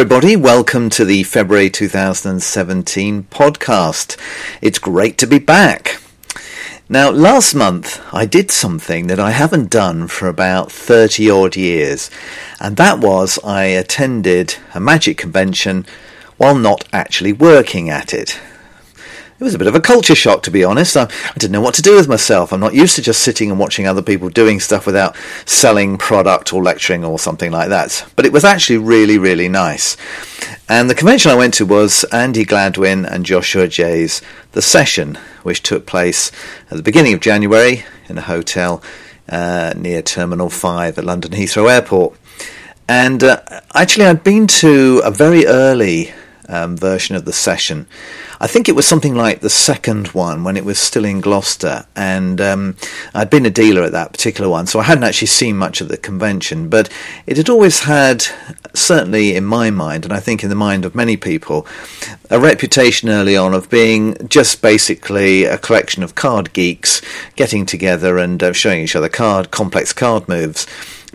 everybody. Welcome to the February 2017 podcast. It's great to be back. Now, last month I did something that I haven't done for about 30 odd years, and that was I attended a magic convention while not actually working at it. It was a bit of a culture shock, to be honest. I, I, didn't know what to do with myself. I'm not used to just sitting and watching other people doing stuff without selling product or lecturing or something like that. But it was actually really, really nice. And the convention I went to was Andy Gladwin and Joshua Jay's The Session, which took place at the beginning of January in a hotel uh, near Terminal 5 at London Heathrow Airport. And uh, actually, I'd been to a very early um, version of the session. I think it was something like the second one when it was still in Gloucester, and um, I'd been a dealer at that particular one, so I hadn't actually seen much of the convention, but it had always had, certainly in my mind, and I think in the mind of many people, a reputation early on of being just basically a collection of card geeks getting together and uh, showing each other card complex card moves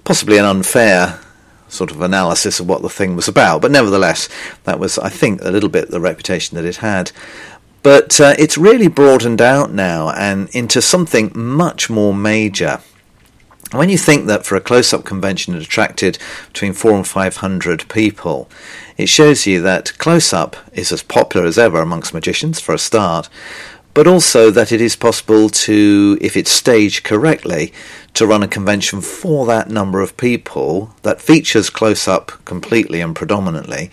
possibly an unfair sort of analysis of what the thing was about. But nevertheless, that was, I think, a little bit the reputation that it had. But uh, it's really broadened out now and into something much more major. When you think that for a close-up convention it attracted between four and five hundred people, it shows you that close-up is as popular as ever amongst magicians for a start, but also that it is possible to, if it's staged correctly, to run a convention for that number of people that features close up completely and predominantly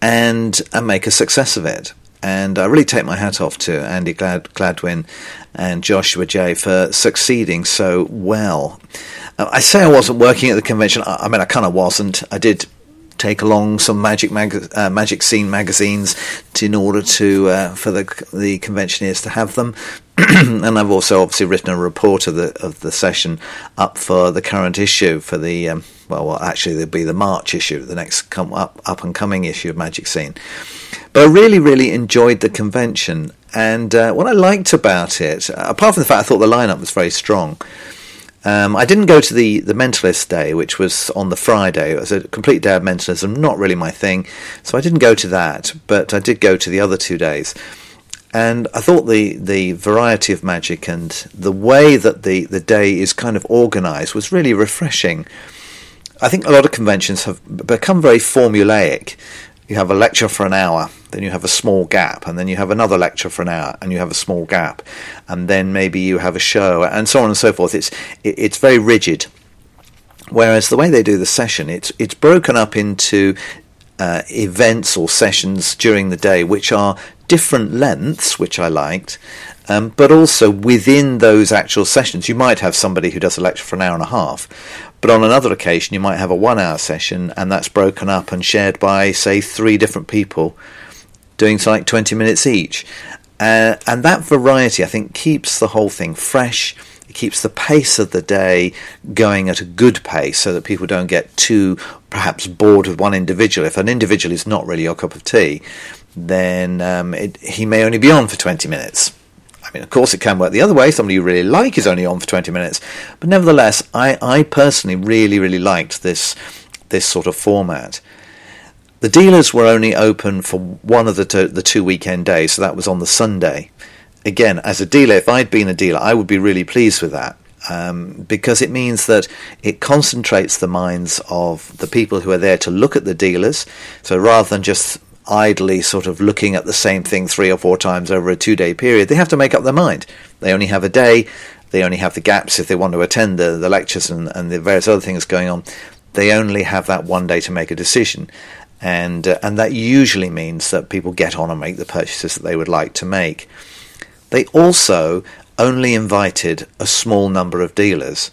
and, and make a success of it. And I really take my hat off to Andy Glad- Gladwin and Joshua Jay for succeeding so well. Uh, I say I wasn't working at the convention. I mean, I kind of wasn't. I did take along some magic mag- uh, magic scene magazines to, in order to uh, for the the conventioneers to have them. and I've also obviously written a report of the of the session up for the current issue for the um, well, well, actually there'll be the March issue, the next come up up and coming issue of Magic Scene. But I really really enjoyed the convention, and uh, what I liked about it, apart from the fact I thought the lineup was very strong. Um, I didn't go to the, the Mentalist Day, which was on the Friday. It was a complete day of mentalism, not really my thing, so I didn't go to that, but I did go to the other two days. And I thought the, the variety of magic and the way that the, the day is kind of organised was really refreshing. I think a lot of conventions have become very formulaic. You have a lecture for an hour, then you have a small gap, and then you have another lecture for an hour, and you have a small gap, and then maybe you have a show, and so on and so forth. It's it, it's very rigid. Whereas the way they do the session, it's it's broken up into uh, events or sessions during the day, which are different lengths, which I liked, um, but also within those actual sessions, you might have somebody who does a lecture for an hour and a half, but on another occasion, you might have a one hour session, and that's broken up and shared by, say, three different people doing like 20 minutes each. Uh, and that variety, I think, keeps the whole thing fresh. It keeps the pace of the day going at a good pace so that people don't get too perhaps bored with one individual. If an individual is not really your cup of tea, then um, it, he may only be on for 20 minutes. Mean, of course, it can work the other way. Somebody you really like is only on for 20 minutes. But nevertheless, I, I personally really, really liked this, this sort of format. The dealers were only open for one of the two, the two weekend days, so that was on the Sunday. Again, as a dealer, if I'd been a dealer, I would be really pleased with that. Um, because it means that it concentrates the minds of the people who are there to look at the dealers. So rather than just idly sort of looking at the same thing three or four times over a two day period, they have to make up their mind. They only have a day, they only have the gaps if they want to attend the, the lectures and, and the various other things going on. They only have that one day to make a decision and uh, and that usually means that people get on and make the purchases that they would like to make. They also only invited a small number of dealers.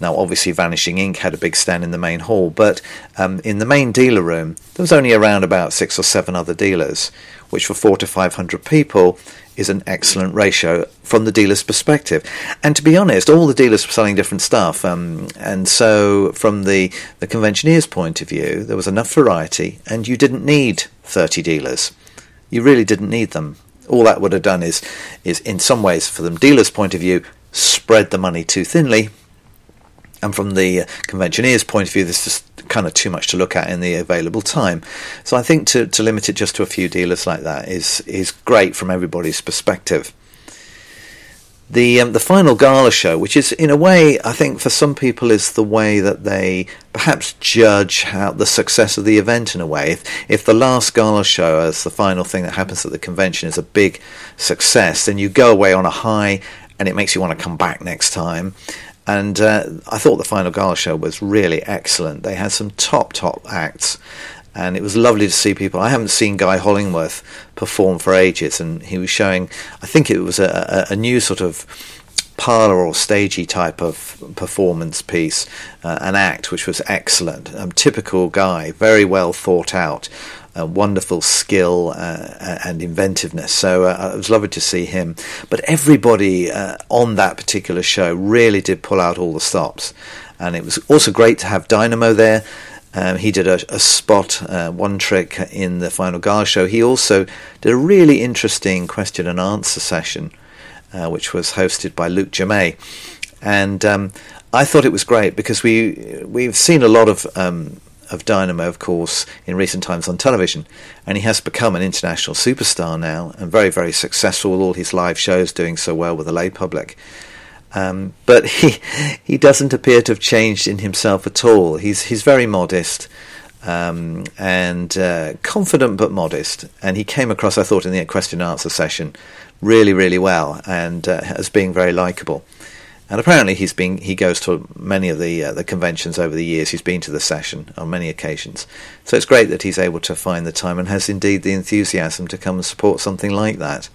Now, obviously, Vanishing Ink had a big stand in the main hall, but um, in the main dealer room, there was only around about six or seven other dealers, which for four to five hundred people is an excellent ratio from the dealer's perspective. And to be honest, all the dealers were selling different stuff. Um, and so, from the, the conventioneer's point of view, there was enough variety, and you didn't need 30 dealers. You really didn't need them. All that would have done is, is in some ways, for the dealer's point of view, spread the money too thinly And from the conventioneer's point of view, there's just kind of too much to look at in the available time. So I think to, to limit it just to a few dealers like that is is great from everybody's perspective the um, the final gala show, which is in a way, I think for some people is the way that they perhaps judge how the success of the event. In a way, if if the last gala show as the final thing that happens at the convention is a big success, then you go away on a high, and it makes you want to come back next time. And uh, I thought the final gala show was really excellent. They had some top top acts and it was lovely to see people. I haven't seen Guy Hollingworth perform for ages, and he was showing. I think it was a, a, a new sort of parlor or stagey type of performance piece, uh, an act which was excellent. Um, typical Guy, very well thought out. Uh, wonderful skill uh, and inventiveness. So uh, it was lovely to see him. But everybody uh, on that particular show really did pull out all the stops. And it was also great to have Dynamo there. Um, he did a, a spot, uh, one trick in the final Gala show. He also did a really interesting question and answer session, uh, which was hosted by Luke Jermay. And um, I thought it was great because we we've seen a lot of um, of Dynamo, of course, in recent times on television, and he has become an international superstar now and very very successful with all his live shows doing so well with the lay public. Um, but he he doesn't appear to have changed in himself at all. He's he's very modest um, and uh, confident but modest. And he came across, I thought, in the question and answer session, really really well and uh, as being very likable. And apparently, he's been he goes to many of the uh, the conventions over the years. He's been to the session on many occasions, so it's great that he's able to find the time and has indeed the enthusiasm to come and support something like that.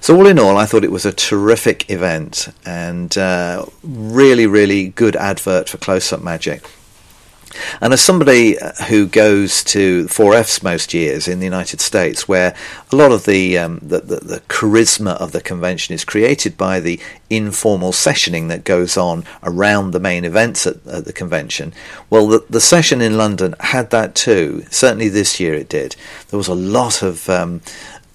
So all in all, I thought it was a terrific event and uh, really, really good advert for Close Up Magic. And as somebody uh, who goes to 4Fs most years in the United States, where a lot of the, um, the, the, the, charisma of the convention is created by the informal sessioning that goes on around the main events at, at the convention, well, the, the, session in London had that too. Certainly this year it did. There was a lot of um,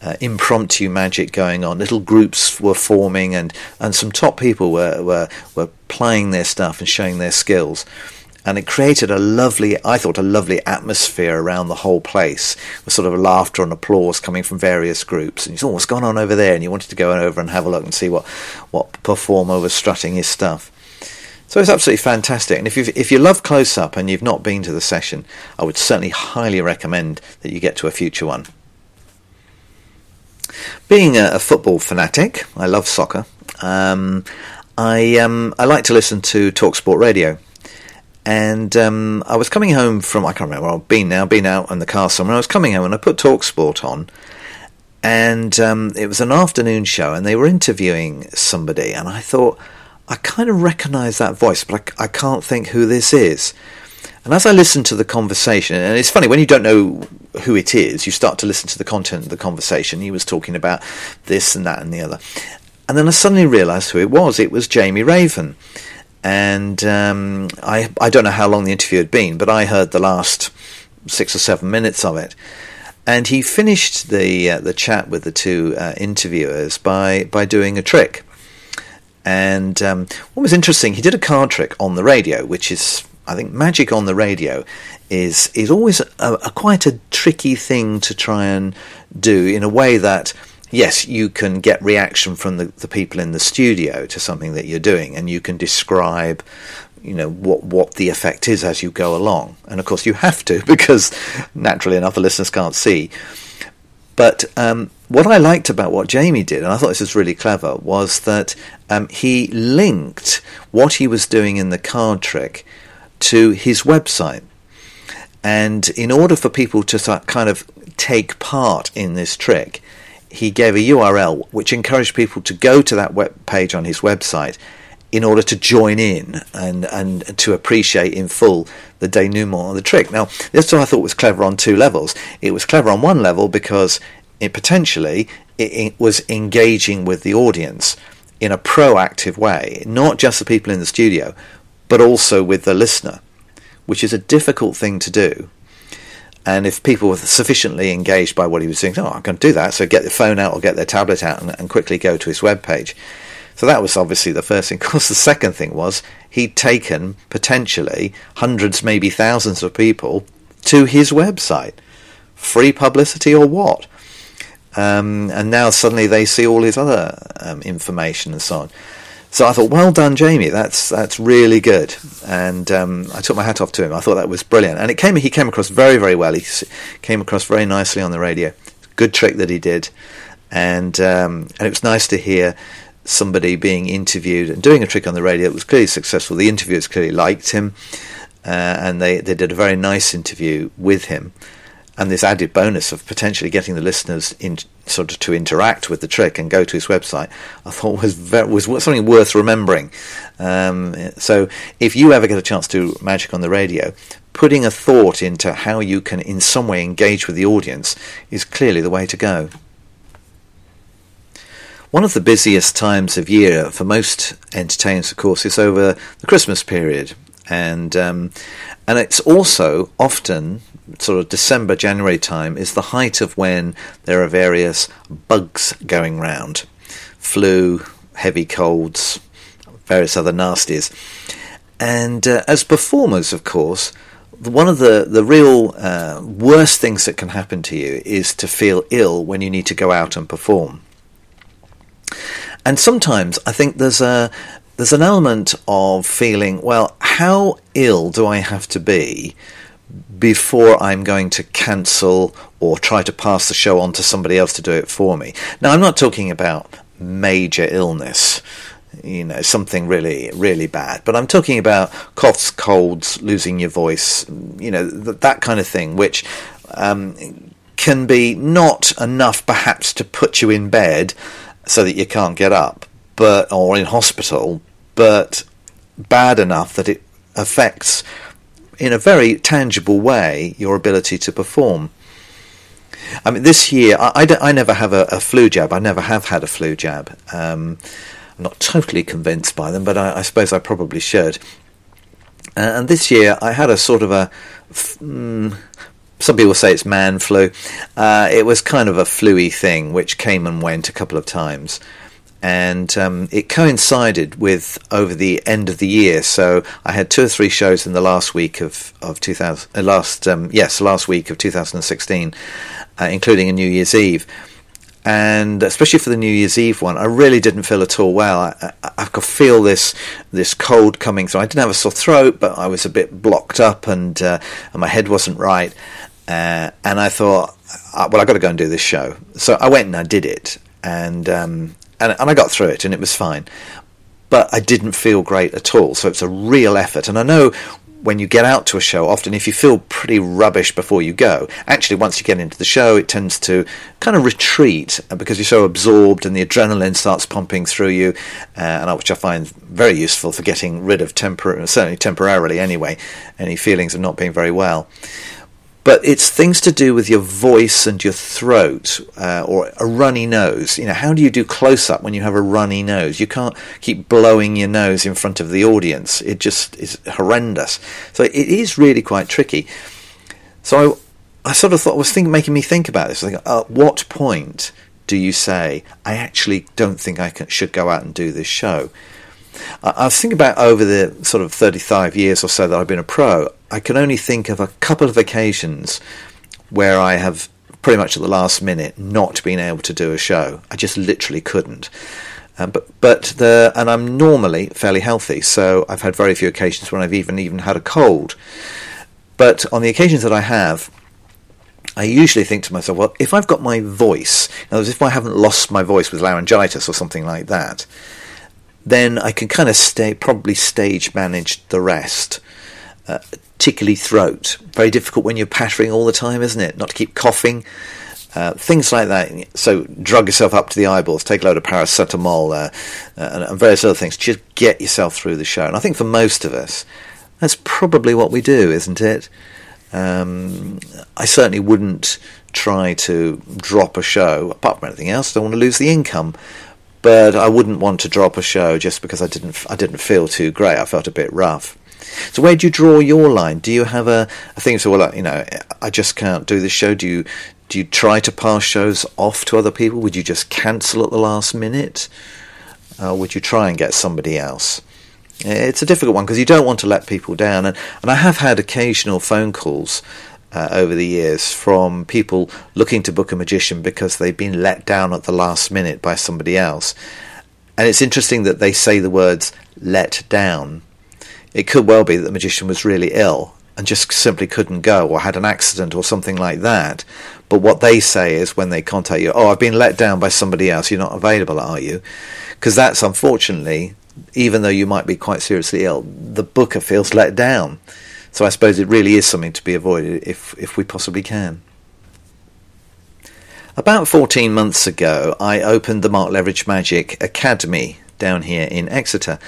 uh, impromptu magic going on. Little groups were forming, and, and some top people were, were were playing their stuff and showing their skills. And it created a lovely, I thought, a lovely atmosphere around the whole place, with sort of laughter and applause coming from various groups. And you thought, oh, what's going on over there? And you wanted to go over and have a look and see what, what performer was strutting his stuff. So it's absolutely fantastic. And if you if you love close up and you've not been to the session, I would certainly highly recommend that you get to a future one. Being a, a football fanatic, I love soccer. Um, I um, I like to listen to Talksport Radio, and um, I was coming home from I can't remember I've been now, been out in the car somewhere. I was coming home and I put Talksport on, and um, it was an afternoon show, and they were interviewing somebody, and I thought I kind of recognise that voice, but I, I can't think who this is. And as I listened to the conversation, and it's funny when you don't know who it is, you start to listen to the content of the conversation. He was talking about this and that and the other. And then I suddenly realised who it was. It was Jamie Raven. And um, I, I don't know how long the interview had been, but I heard the last six or seven minutes of it. And he finished the uh, the chat with the two uh, interviewers by, by doing a trick. And um, what was interesting, he did a card trick on the radio, which is I think magic on the radio is is always a, a, quite a tricky thing to try and do in a way that yes, you can get reaction from the, the people in the studio to something that you're doing, and you can describe you know what what the effect is as you go along. And of course, you have to because naturally enough, the listeners can't see. But um, what I liked about what Jamie did, and I thought this was really clever, was that um, he linked what he was doing in the card trick to his website. And in order for people to kind of take part in this trick, he gave a URL which encouraged people to go to that web page on his website in order to join in and, and to appreciate in full the denouement of the trick. Now, this I thought was clever on two levels. It was clever on one level because it potentially it, it was engaging with the audience in a proactive way, not just the people in the studio, but also with the listener, which is a difficult thing to do. And if people were sufficiently engaged by what he was doing, oh, I can do that. So get the phone out or get their tablet out and, and quickly go to his web page. So that was obviously the first thing. Of course, the second thing was he'd taken potentially hundreds, maybe thousands of people to his website. Free publicity or what? Um, and now suddenly they see all his other um, information and so on. So I thought, well done, Jamie. That's that's really good. And um, I took my hat off to him. I thought that was brilliant. And it came he came across very very well. He came across very nicely on the radio. Good trick that he did. And um, and it was nice to hear somebody being interviewed and doing a trick on the radio that was clearly successful. The interviewers clearly liked him, uh, and they, they did a very nice interview with him and this added bonus of potentially getting the listeners in sort of to interact with the trick and go to his website, I thought was very, was something worth remembering. Um, so if you ever get a chance to do magic on the radio, putting a thought into how you can in some way engage with the audience is clearly the way to go. One of the busiest times of year for most entertainers, of course, is over the Christmas period, and um, and it's also often sort of December, January time is the height of when there are various bugs going round flu, heavy colds, various other nasties. And uh, as performers, of course, one of the, the real uh, worst things that can happen to you is to feel ill when you need to go out and perform. And sometimes I think there's a there's an element of feeling, well, how ill do I have to be before I'm going to cancel or try to pass the show on to somebody else to do it for me. Now, I'm not talking about major illness, you know, something really, really bad, but I'm talking about coughs, colds, losing your voice, you know, th- that kind of thing, which um, can be not enough perhaps to put you in bed so that you can't get up, but or in hospital, but bad enough that it affects in a very tangible way your ability to perform. I mean, this year I, I, I never have a, a, flu jab. I never have had a flu jab. Um, I'm not totally convinced by them, but I, I suppose I probably should. Uh, and this year I had a sort of a. Mm, some people say it's man flu. Uh, it was kind of a fluey thing which came and went a couple of times and um, it coincided with over the end of the year. So I had two or three shows in the last week of of 2000, uh, last um, yes, last week of 2016, uh, including a New Year's Eve. And especially for the New Year's Eve one, I really didn't feel at all well. I, I, I could feel this this cold coming through. I didn't have a sore throat, but I was a bit blocked up, and, uh, and my head wasn't right. Uh, and I thought, uh, well, I've got to go and do this show. So I went and I did it, and um, and, and I got through it and it was fine. But I didn't feel great at all. So it's a real effort. And I know when you get out to a show, often if you feel pretty rubbish before you go, actually once you get into the show, it tends to kind of retreat because you're so absorbed and the adrenaline starts pumping through you, uh, which I find very useful for getting rid of tempor- certainly temporarily anyway, any feelings of not being very well but it's things to do with your voice and your throat uh, or a runny nose. You know, how do you do close up when you have a runny nose? You can't keep blowing your nose in front of the audience. It just is horrendous. So it is really quite tricky. So I, I sort of thought was making me think about this. Like, at what point do you say I actually don't think I can, should go out and do this show? I thinking about over the sort of 35 years or so that I've been a pro, I can only think of a couple of occasions where I have pretty much at the last minute not been able to do a show. I just literally couldn't. Um, but but the and I'm normally fairly healthy, so I've had very few occasions when I've even even had a cold. But on the occasions that I have, I usually think to myself, well, if I've got my voice, in other words, if I haven't lost my voice with laryngitis or something like that, then I can kind of stay, probably stage manage the rest. Uh, particularly throat. Very difficult when you're pattering all the time, isn't it? Not to keep coughing. Uh, things like that. So drug yourself up to the eyeballs, take a load of paracetamol uh, uh, and various other things. Just get yourself through the show. And I think for most of us, that's probably what we do, isn't it? Um, I certainly wouldn't try to drop a show. Apart from anything else, I don't want to lose the income but I wouldn't want to drop a show just because I didn't I didn't feel too great. I felt a bit rough. So where do you draw your line? Do you have a, a thing? So well, you know, I just can't do this show. Do you do you try to pass shows off to other people? Would you just cancel at the last minute? Uh, would you try and get somebody else? It's a difficult one because you don't want to let people down. And, and I have had occasional phone calls uh, over the years from people looking to book a magician because they've been let down at the last minute by somebody else. And it's interesting that they say the words let down. It could well be that the magician was really ill and just simply couldn't go or had an accident or something like that. But what they say is when they contact you, oh, I've been let down by somebody else, you're not available, are you? Because that's unfortunately, even though you might be quite seriously ill, the booker feels let down. So I suppose it really is something to be avoided if, if we possibly can. About 14 months ago, I opened the Mark Leveridge Magic Academy down here in Exeter,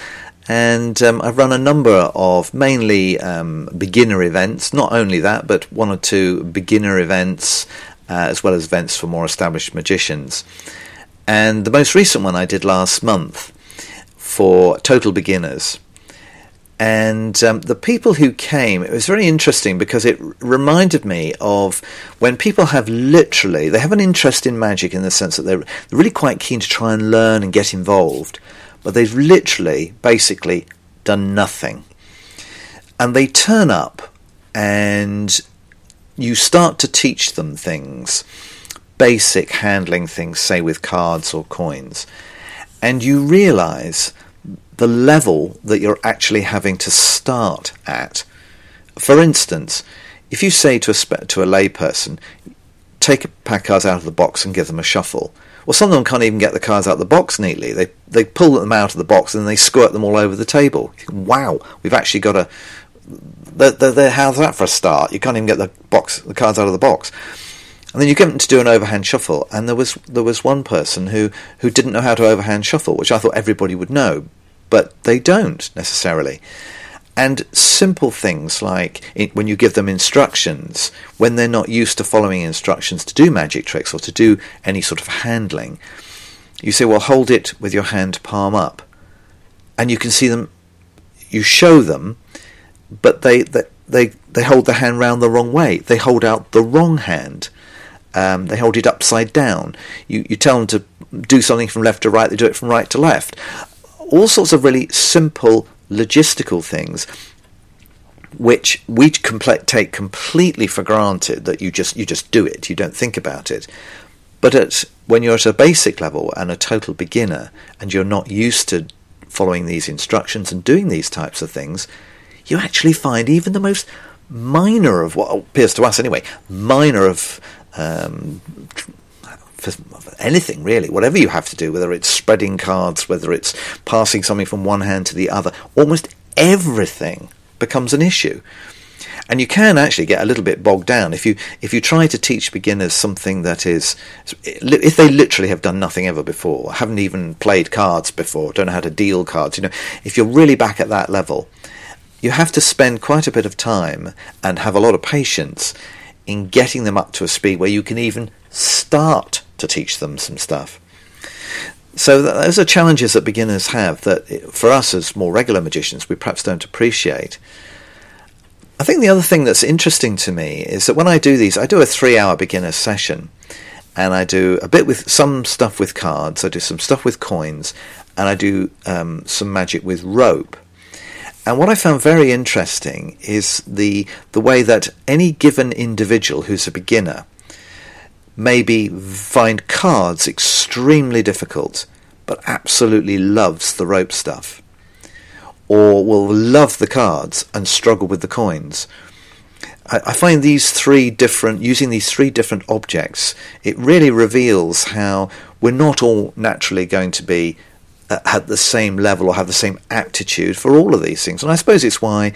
and um, I've run a number of mainly um, beginner events. Not only that, but one or two beginner events, uh, as well as events for more established magicians. And the most recent one I did last month for total beginners. And um, the people who came, it was very interesting because it reminded me of when people have literally, they have an interest in magic in the sense that they're really quite keen to try and learn and get involved but they've literally, basically, done nothing. And they turn up and you start to teach them things, basic handling things, say with cards or coins, and you realize the level that you're actually having to start at. For instance, if you say to a, to a layperson, take a pack cards out of the box and give them a shuffle, well, some of them can't even get the cards out of the box neatly. They they pull them out of the box and they squirt them all over the table. Wow, we've actually got a. The, the, the, how's that for a start? You can't even get the box, the cards out of the box, and then you get them to do an overhand shuffle. And there was there was one person who who didn't know how to overhand shuffle, which I thought everybody would know, but they don't necessarily. And simple things like when you give them instructions, when they're not used to following instructions to do magic tricks or to do any sort of handling, you say, well, hold it with your hand palm up. And you can see them, you show them, but they, they, they, they hold the hand round the wrong way. They hold out the wrong hand. Um, they hold it upside down. You, you tell them to do something from left to right, they do it from right to left. All sorts of really simple logistical things which we take completely for granted that you just you just do it, you don't think about it. But at when you're at a basic level and a total beginner and you're not used to following these instructions and doing these types of things, you actually find even the most minor of what appears to us anyway, minor of um, anything really, whatever you have to do, whether it's spreading cards, whether it's passing something from one hand to the other, almost everything becomes an issue. And you can actually get a little bit bogged down if you if you try to teach beginners something that is if they literally have done nothing ever before, haven't even played cards before, don't know how to deal cards, you know, if you're really back at that level, you have to spend quite a bit of time and have a lot of patience in getting them up to a speed where you can even start to teach them some stuff. So those are challenges that beginners have that for us as more regular magicians we perhaps don't appreciate. I think the other thing that's interesting to me is that when I do these, I do a three-hour beginner session, and I do a bit with some stuff with cards, I do some stuff with coins, and I do um, some magic with rope. And what I found very interesting is the the way that any given individual who's a beginner maybe find cards extremely difficult, but absolutely loves the rope stuff, or will love the cards and struggle with the coins. I, I find these three different, using these three different objects, it really reveals how we're not all naturally going to be uh, at the same level or have the same aptitude for all of these things. And I suppose it's why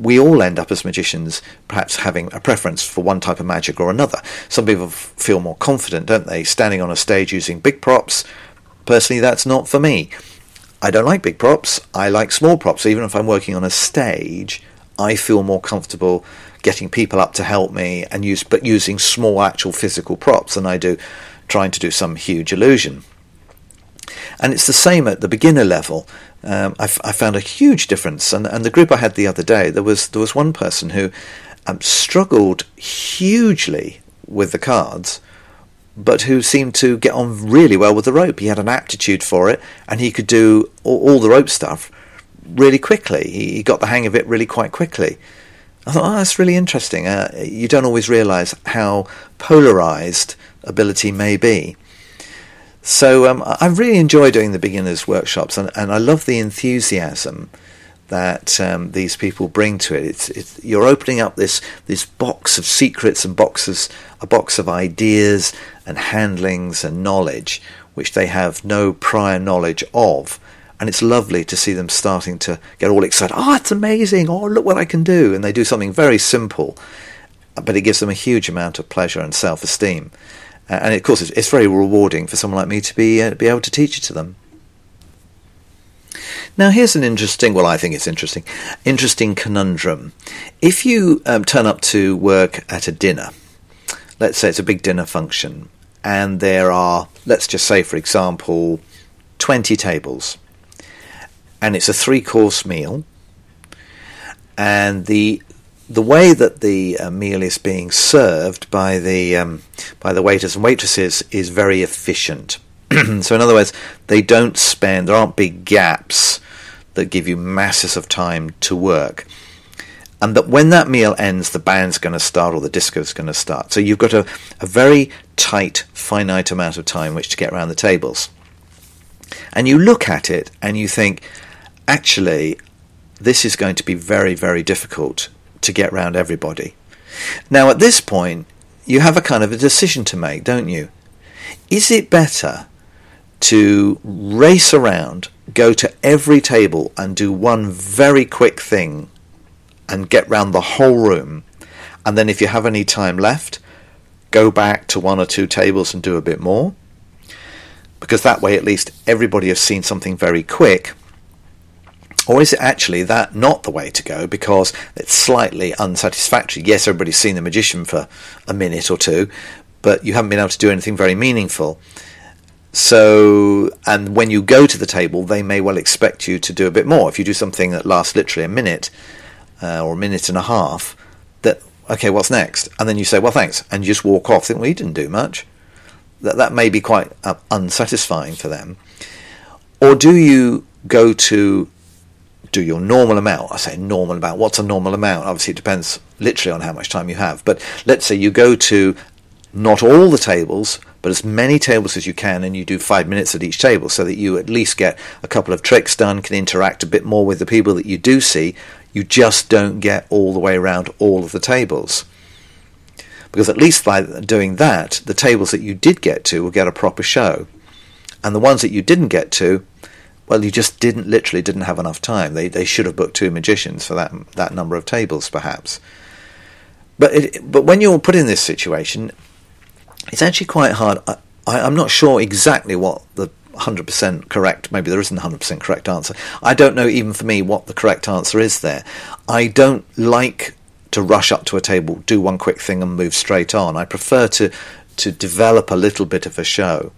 we all end up as magicians perhaps having a preference for one type of magic or another. Some people feel more confident, don't they, standing on a stage using big props. Personally, that's not for me. I don't like big props. I like small props. Even if I'm working on a stage, I feel more comfortable getting people up to help me and use but using small actual physical props than I do trying to do some huge illusion. And it's the same at the beginner level. Um, I, found a huge difference. And, and the group I had the other day, there was there was one person who um, struggled hugely with the cards, but who seemed to get on really well with the rope. He had an aptitude for it, and he could do all, all the rope stuff really quickly. He, he, got the hang of it really quite quickly. I thought, oh, that's really interesting. Uh, you don't always realise how polarised ability may be. So um, I really enjoy doing the beginners workshops, and, and I love the enthusiasm that um, these people bring to it. It's, it's, you're opening up this this box of secrets and boxes, a box of ideas and handlings and knowledge which they have no prior knowledge of. And it's lovely to see them starting to get all excited. Oh, it's amazing! Oh, look what I can do! And they do something very simple, but it gives them a huge amount of pleasure and self-esteem. And of course, it's, very rewarding for someone like me to be uh, be able to teach it to them. Now, here's an interesting, well, I think it's interesting, interesting conundrum. If you um, turn up to work at a dinner, let's say it's a big dinner function, and there are, let's just say, for example, 20 tables, and it's a three course meal, and the the way that the uh, meal is being served by the um, by the waiters and waitresses is very efficient. so, in other words, they don't spend. There aren't big gaps that give you masses of time to work. And that when that meal ends, the band's going to start or the disco's going to start. So you've got a, a very tight, finite amount of time which to get around the tables. And you look at it and you think, actually, this is going to be very, very difficult to get round everybody. Now, at this point, you have a kind of a decision to make, don't you? Is it better to race around, go to every table and do one very quick thing and get round the whole room. And then if you have any time left, go back to one or two tables and do a bit more. Because that way at least everybody has seen something very quick. Or is it actually that not the way to go because it's slightly unsatisfactory? Yes, everybody's seen the magician for a minute or two, but you haven't been able to do anything very meaningful. So, and when you go to the table, they may well expect you to do a bit more. If you do something that lasts literally a minute uh, or a minute and a half, that okay, what's next? And then you say, well, thanks, and you just walk off. Think, well, you didn't do much. That that may be quite uh, unsatisfying for them. Or do you go to do your normal amount? I say normal amount. What's a normal amount? Obviously, it depends literally on how much time you have. But let's say you go to not all the tables, but as many tables as you can, and you do five minutes at each table so that you at least get a couple of tricks done, can interact a bit more with the people that you do see. You just don't get all the way around all of the tables. Because at least by doing that, the tables that you did get to will get a proper show. And the ones that you didn't get to, well, you just didn't literally didn't have enough time. They they should have booked two magicians for that that number of tables, perhaps. But it, but when you're put in this situation, it's actually quite hard. I, I, am not sure exactly what the 100% correct, maybe there isn't a 100% correct answer. I don't know even for me what the correct answer is there. I don't like to rush up to a table, do one quick thing and move straight on. I prefer to, to develop a little bit of a show.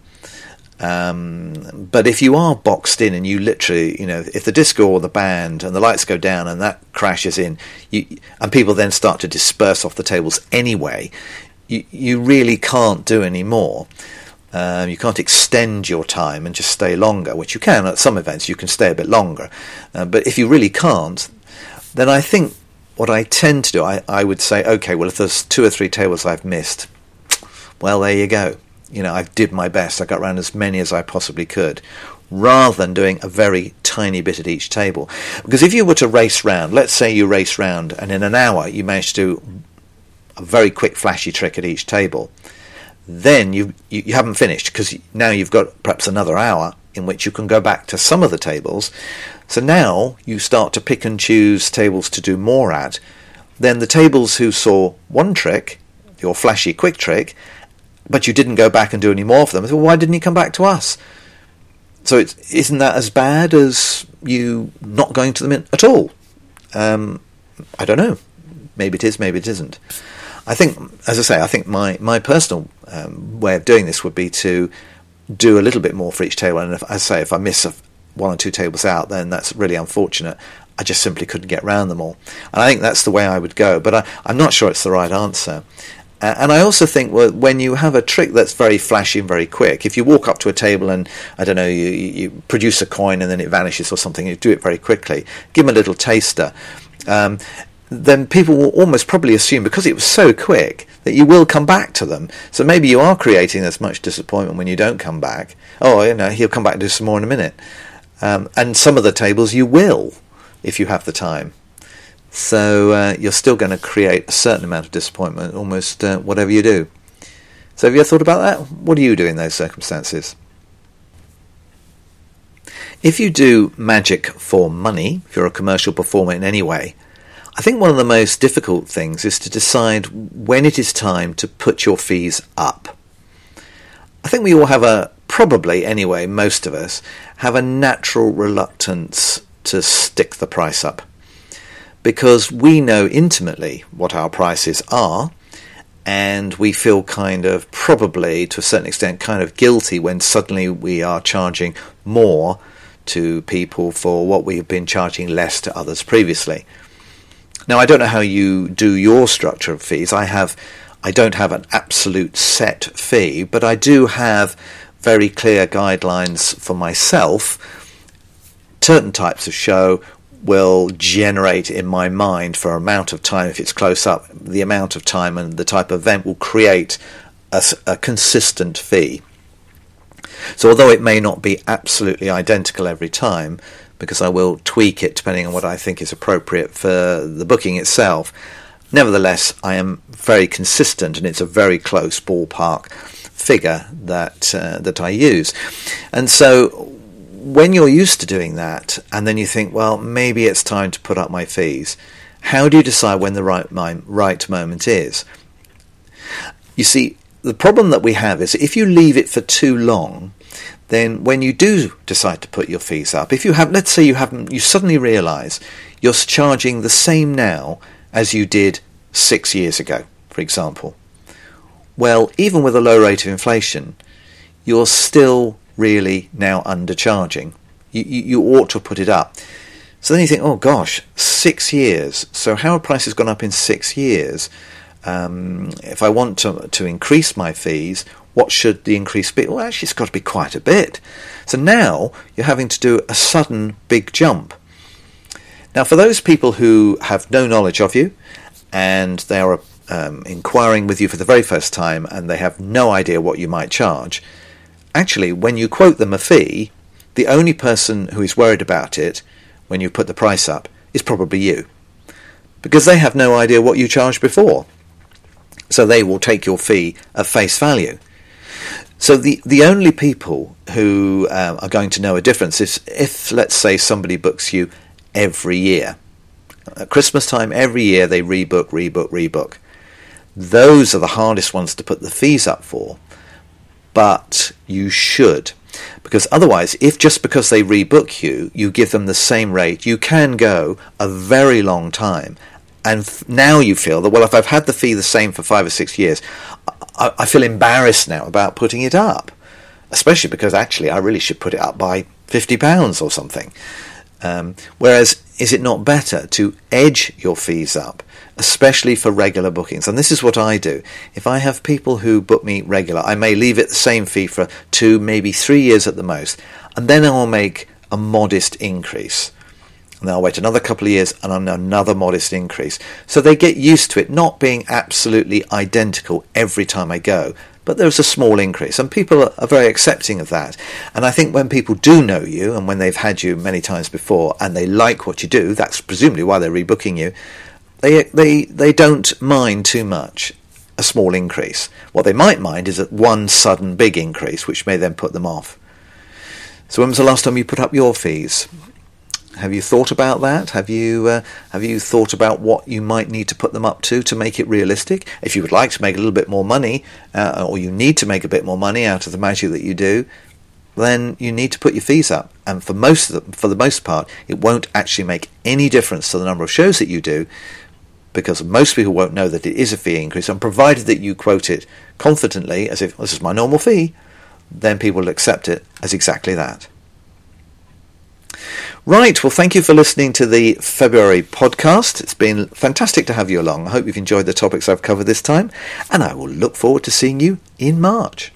Um, but if you are boxed in and you literally, you know, if the disco or the band and the lights go down and that crashes in, you, and people then start to disperse off the tables anyway, you, you really can't do any more. Um, you can't extend your time and just stay longer, which you can at some events. You can stay a bit longer, uh, but if you really can't, then I think what I tend to do, I, I would say, okay, well, if there's two or three tables I've missed, well, there you go. You know, I did my best. I got around as many as I possibly could, rather than doing a very tiny bit at each table. Because if you were to race round, let's say you race round, and in an hour you manage to do a very quick flashy trick at each table, then you, you, you haven't finished because now you've got perhaps another hour in which you can go back to some of the tables. So now you start to pick and choose tables to do more at. Then the tables who saw one trick, your flashy quick trick, but you didn't go back and do any more for them. Well, why didn't you come back to us? So it isn't that as bad as you not going to them at all? Um, I don't know. Maybe it is. Maybe it isn't. I think, as I say, I think my my personal um, way of doing this would be to do a little bit more for each table. And if, as I say, if I miss a, one or two tables out, then that's really unfortunate. I just simply couldn't get round them all. And I think that's the way I would go. But I, am not sure it's the right answer. Uh, and I also think well, when you have a trick that's very flashy and very quick, if you walk up to a table and I don't know, you, you produce a coin and then it vanishes or something, you do it very quickly. Give them a little taster. Um, then people will almost probably assume because it was so quick that you will come back to them. So maybe you are creating as much disappointment when you don't come back. Oh, you know, he'll come back and do some more in a minute. Um, and some of the tables you will if you have the time. So uh, you're still going to create a certain amount of disappointment almost uh, whatever you do. So have you ever thought about that? What do you do in those circumstances? If you do magic for money, if you're a commercial performer in any way, I think one of the most difficult things is to decide when it is time to put your fees up. I think we all have a, probably anyway, most of us, have a natural reluctance to stick the price up because we know intimately what our prices are and we feel kind of probably to a certain extent kind of guilty when suddenly we are charging more to people for what we have been charging less to others previously. Now I don't know how you do your structure of fees. I have I don't have an absolute set fee, but I do have very clear guidelines for myself. Certain types of show will generate in my mind for amount of time if it's close up the amount of time and the type of event will create a, a, consistent fee. So although it may not be absolutely identical every time because I will tweak it depending on what I think is appropriate for the booking itself nevertheless I am very consistent and it's a very close ballpark figure that uh, that I use. And so when you're used to doing that, and then you think, well, maybe it's time to put up my fees, how do you decide when the right, right moment is? You see, the problem that we have is if you leave it for too long, then when you do decide to put your fees up, if you have, let's say you haven't, you suddenly realise you're charging the same now as you did six years ago, for example. Well, even with a low rate of inflation, you're still really now undercharging. You, you, you ought to put it up. So then you think, oh gosh, six years. So how have prices gone up in six years? Um, if I want to, to increase my fees, what should the increase be? Well, actually, it's got to be quite a bit. So now you're having to do a sudden big jump. Now, for those people who have no knowledge of you and they are um, inquiring with you for the very first time and they have no idea what you might charge, actually, when you quote them a fee, the only person who is worried about it when you put the price up is probably you. Because they have no idea what you charged before. So they will take your fee at face value. So the, the only people who uh, are going to know a difference is if, let's say, somebody books you every year. At Christmas time, every year they rebook, rebook, rebook. Those are the hardest ones to put the fees up for but you should. Because otherwise, if just because they rebook you, you give them the same rate, you can go a very long time. And f- now you feel that, well, if I've had the fee the same for five or six years, I, I feel embarrassed now about putting it up. Especially because actually I really should put it up by £50 or something. Um, whereas, is it not better to edge your fees up especially for regular bookings. And this is what I do. If I have people who book me regular, I may leave it the same fee for two, maybe three years at the most, and then I will make a modest increase. And then I'll wait another couple of years and another modest increase. So they get used to it not being absolutely identical every time I go, but there's a small increase. And people are very accepting of that. And I think when people do know you and when they've had you many times before and they like what you do, that's presumably why they're rebooking you, they they they don't mind too much a small increase. What they might mind is a one sudden big increase, which may then put them off. So, when was the last time you put up your fees? Have you thought about that? Have you uh, have you thought about what you might need to put them up to to make it realistic? If you would like to make a little bit more money, uh, or you need to make a bit more money out of the magic that you do, then you need to put your fees up. And for most of the, for the most part, it won't actually make any difference to the number of shows that you do because most people won't know that it is a fee increase, and provided that you quote it confidently as if this is my normal fee, then people will accept it as exactly that. Right, well, thank you for listening to the February podcast. It's been fantastic to have you along. I hope you've enjoyed the topics I've covered this time, and I will look forward to seeing you in March.